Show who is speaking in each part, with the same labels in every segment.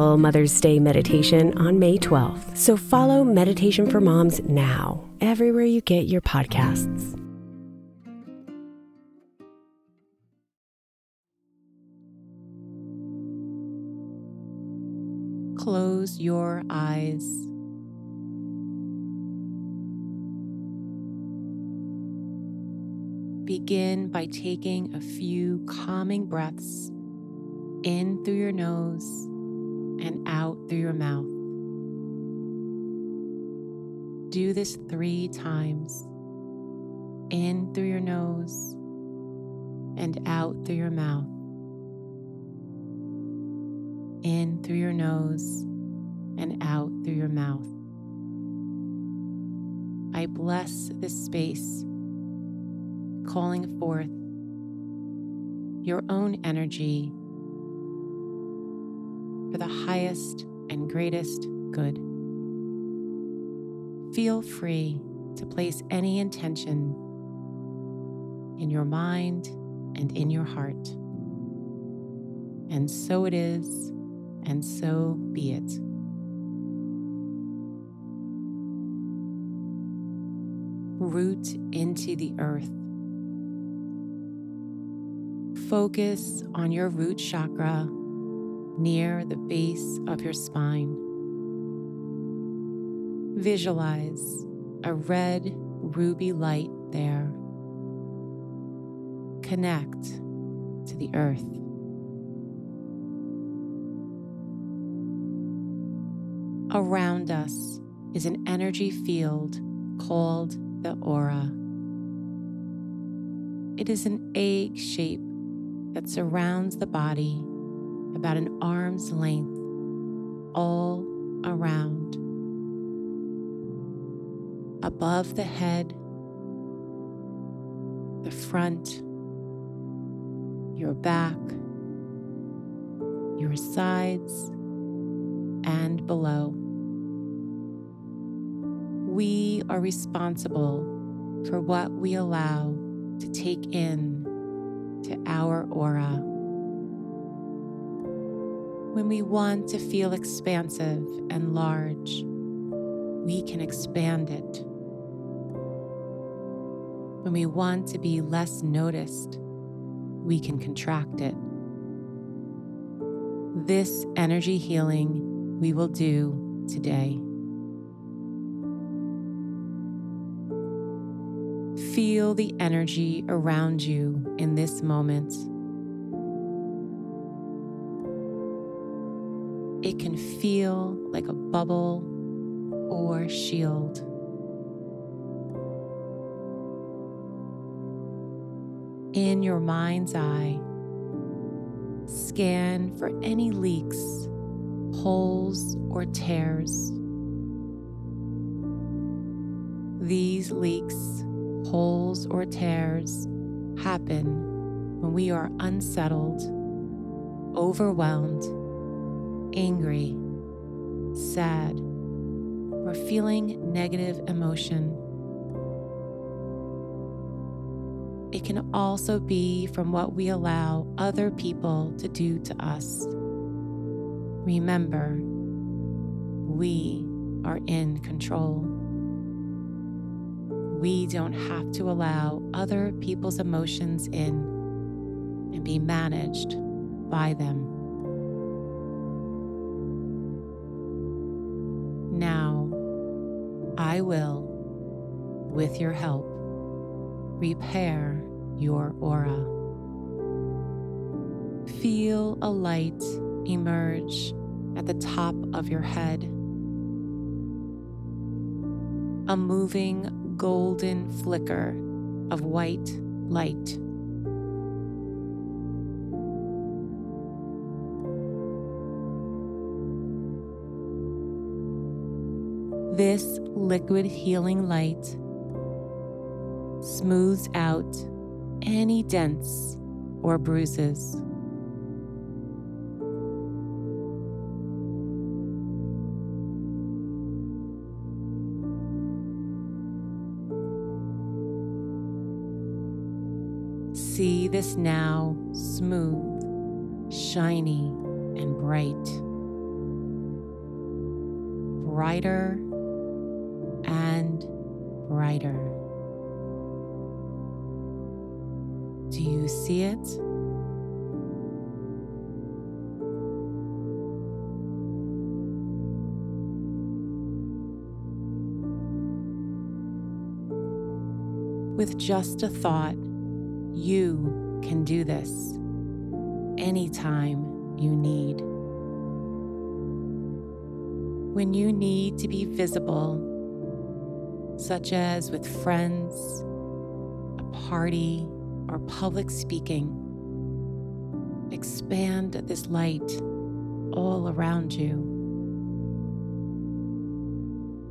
Speaker 1: Mother's Day meditation on May 12th. So follow Meditation for Moms now, everywhere you get your podcasts.
Speaker 2: Close your eyes. Begin by taking a few calming breaths in through your nose and out through your mouth. Do this three times in through your nose and out through your mouth. In through your nose and out through your mouth. I bless this space, calling forth your own energy for the highest and greatest good. Feel free to place any intention in your mind and in your heart. And so it is, and so be it. Root into the earth. Focus on your root chakra near the base of your spine. Visualize a red ruby light there. Connect to the earth. Around us is an energy field called the aura. It is an egg shape that surrounds the body about an arm's length all around. Above the head, the front, your back, your sides, and below. We are responsible for what we allow to take in to our aura. When we want to feel expansive and large, we can expand it. When we want to be less noticed, we can contract it. This energy healing we will do today. Feel the energy around you in this moment. It can feel like a bubble or shield. In your mind's eye, scan for any leaks, holes, or tears. These leaks, holes, or tears happen when we are unsettled, overwhelmed, angry, sad, or feeling negative emotion. It can also be from what we allow other people to do to us. Remember, we are in control. We don't have to allow other people's emotions in and be managed by them. With your help, repair your aura. Feel a light emerge at the top of your head. A moving golden flicker of white light. This liquid healing light smooths out any dents or bruises. See this now smooth, shiny, and bright. Brighter and brighter. Do you see it? With just a thought, you can do this anytime you need. When you need to be visible, such as with friends, a party, or public speaking, expand this light all around you.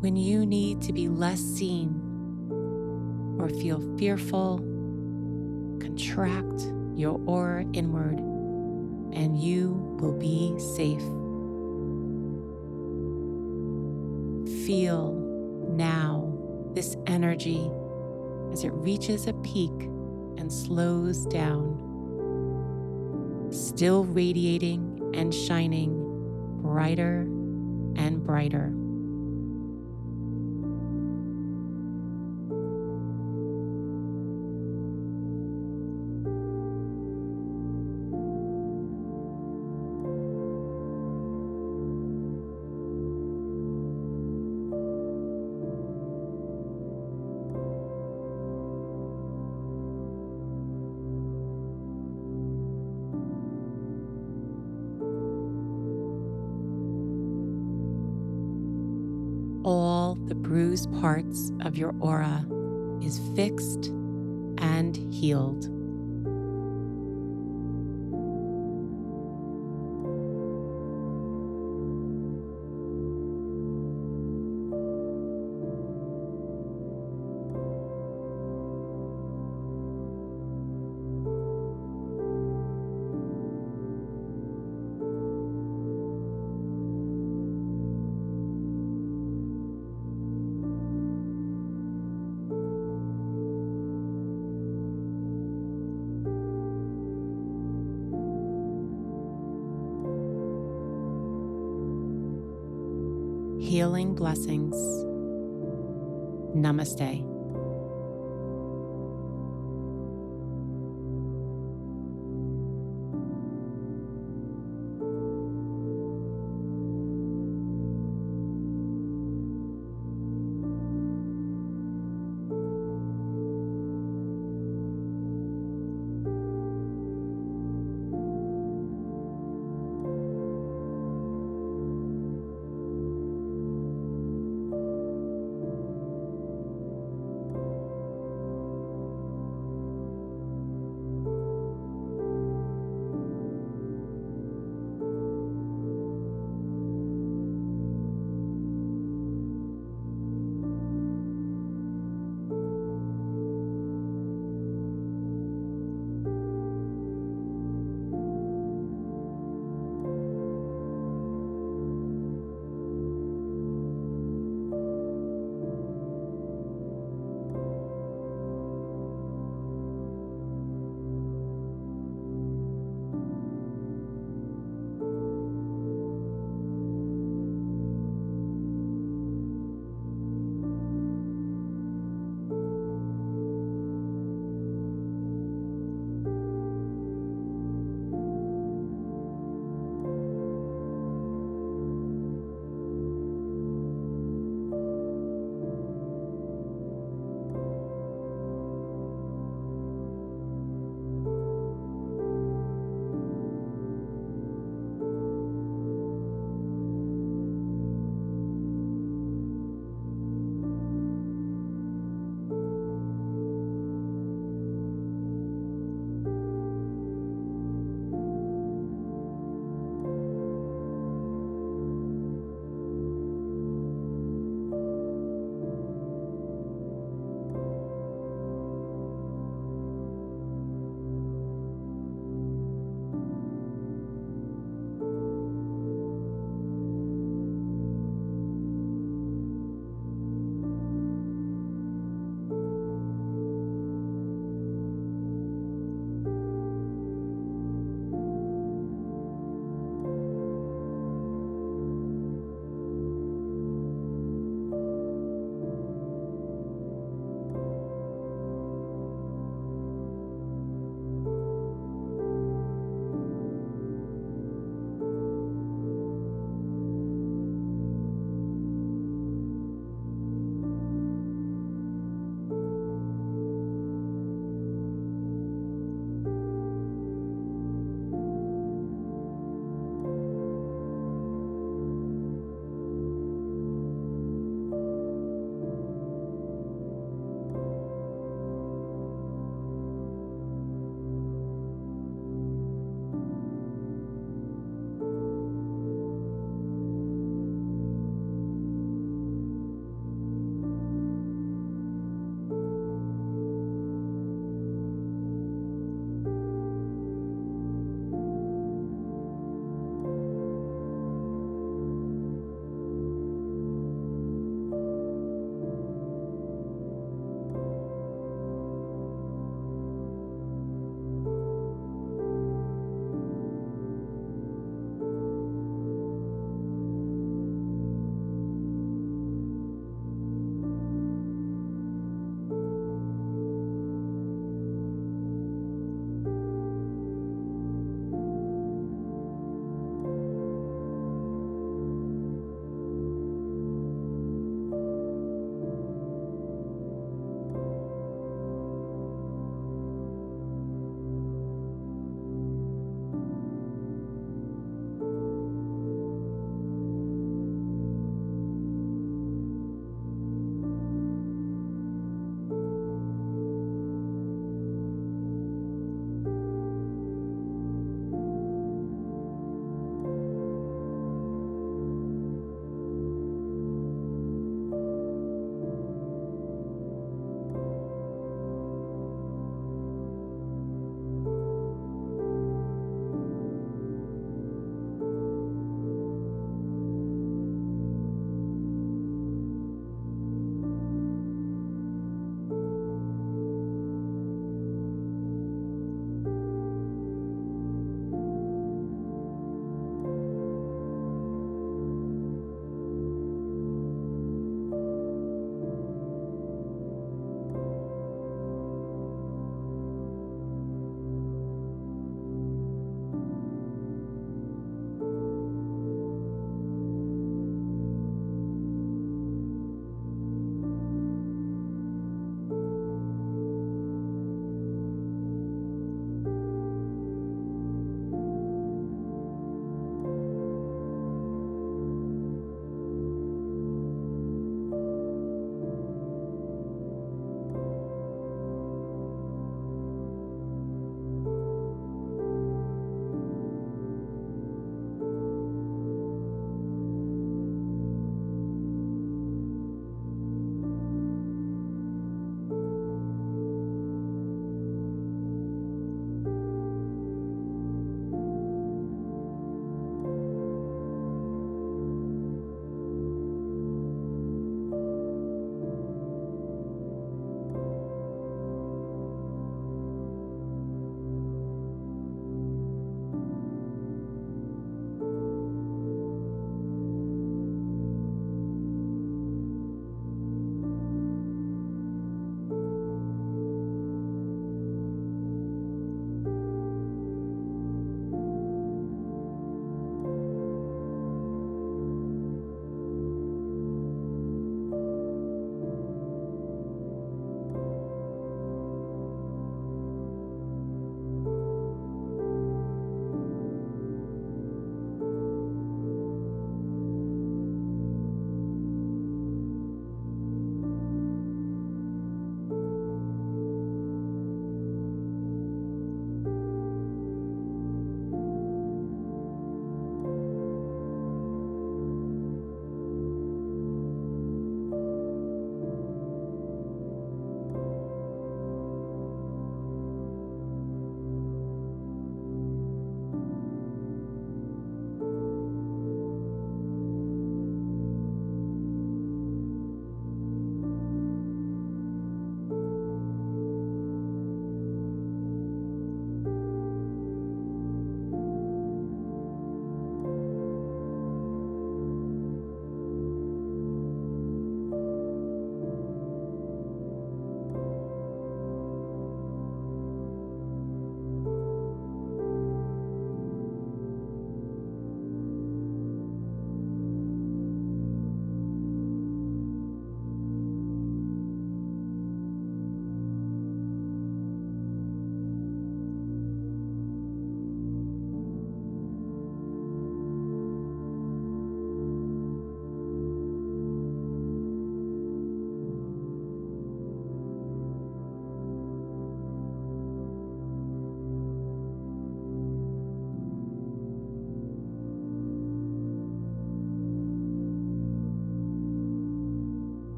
Speaker 2: When you need to be less seen or feel fearful, contract your aura inward and you will be safe. Feel now this energy as it reaches a peak and slows down, still radiating and shining brighter and brighter. Bruised parts of your aura is fixed and healed. Healing blessings. Namaste.